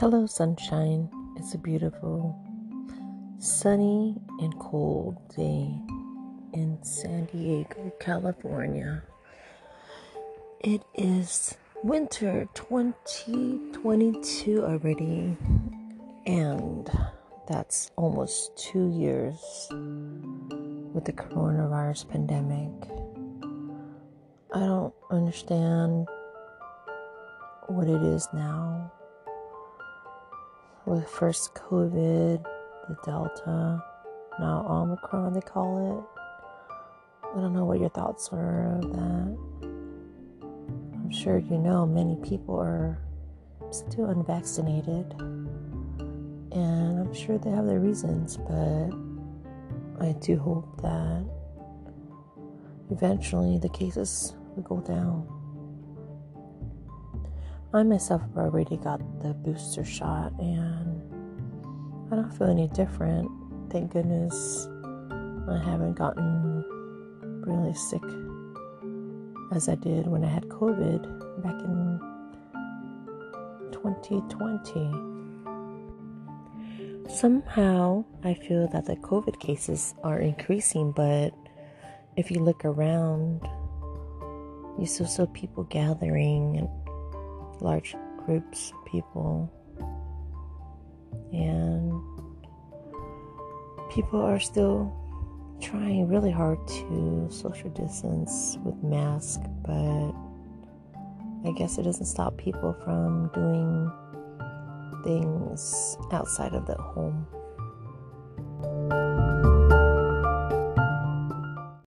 Hello, sunshine. It's a beautiful, sunny, and cold day in San Diego, California. It is winter 2022 already, and that's almost two years with the coronavirus pandemic. I don't understand what it is now with first COVID, the Delta, now Omicron, they call it. I don't know what your thoughts are of that. I'm sure you know many people are still unvaccinated, and I'm sure they have their reasons, but I do hope that eventually the cases will go down. I myself already got the booster shot and I don't feel any different. Thank goodness I haven't gotten really sick as I did when I had COVID back in 2020. Somehow I feel that the COVID cases are increasing, but if you look around, you still see people gathering and large groups of people. And people are still trying really hard to social distance with masks, but I guess it doesn't stop people from doing things outside of the home.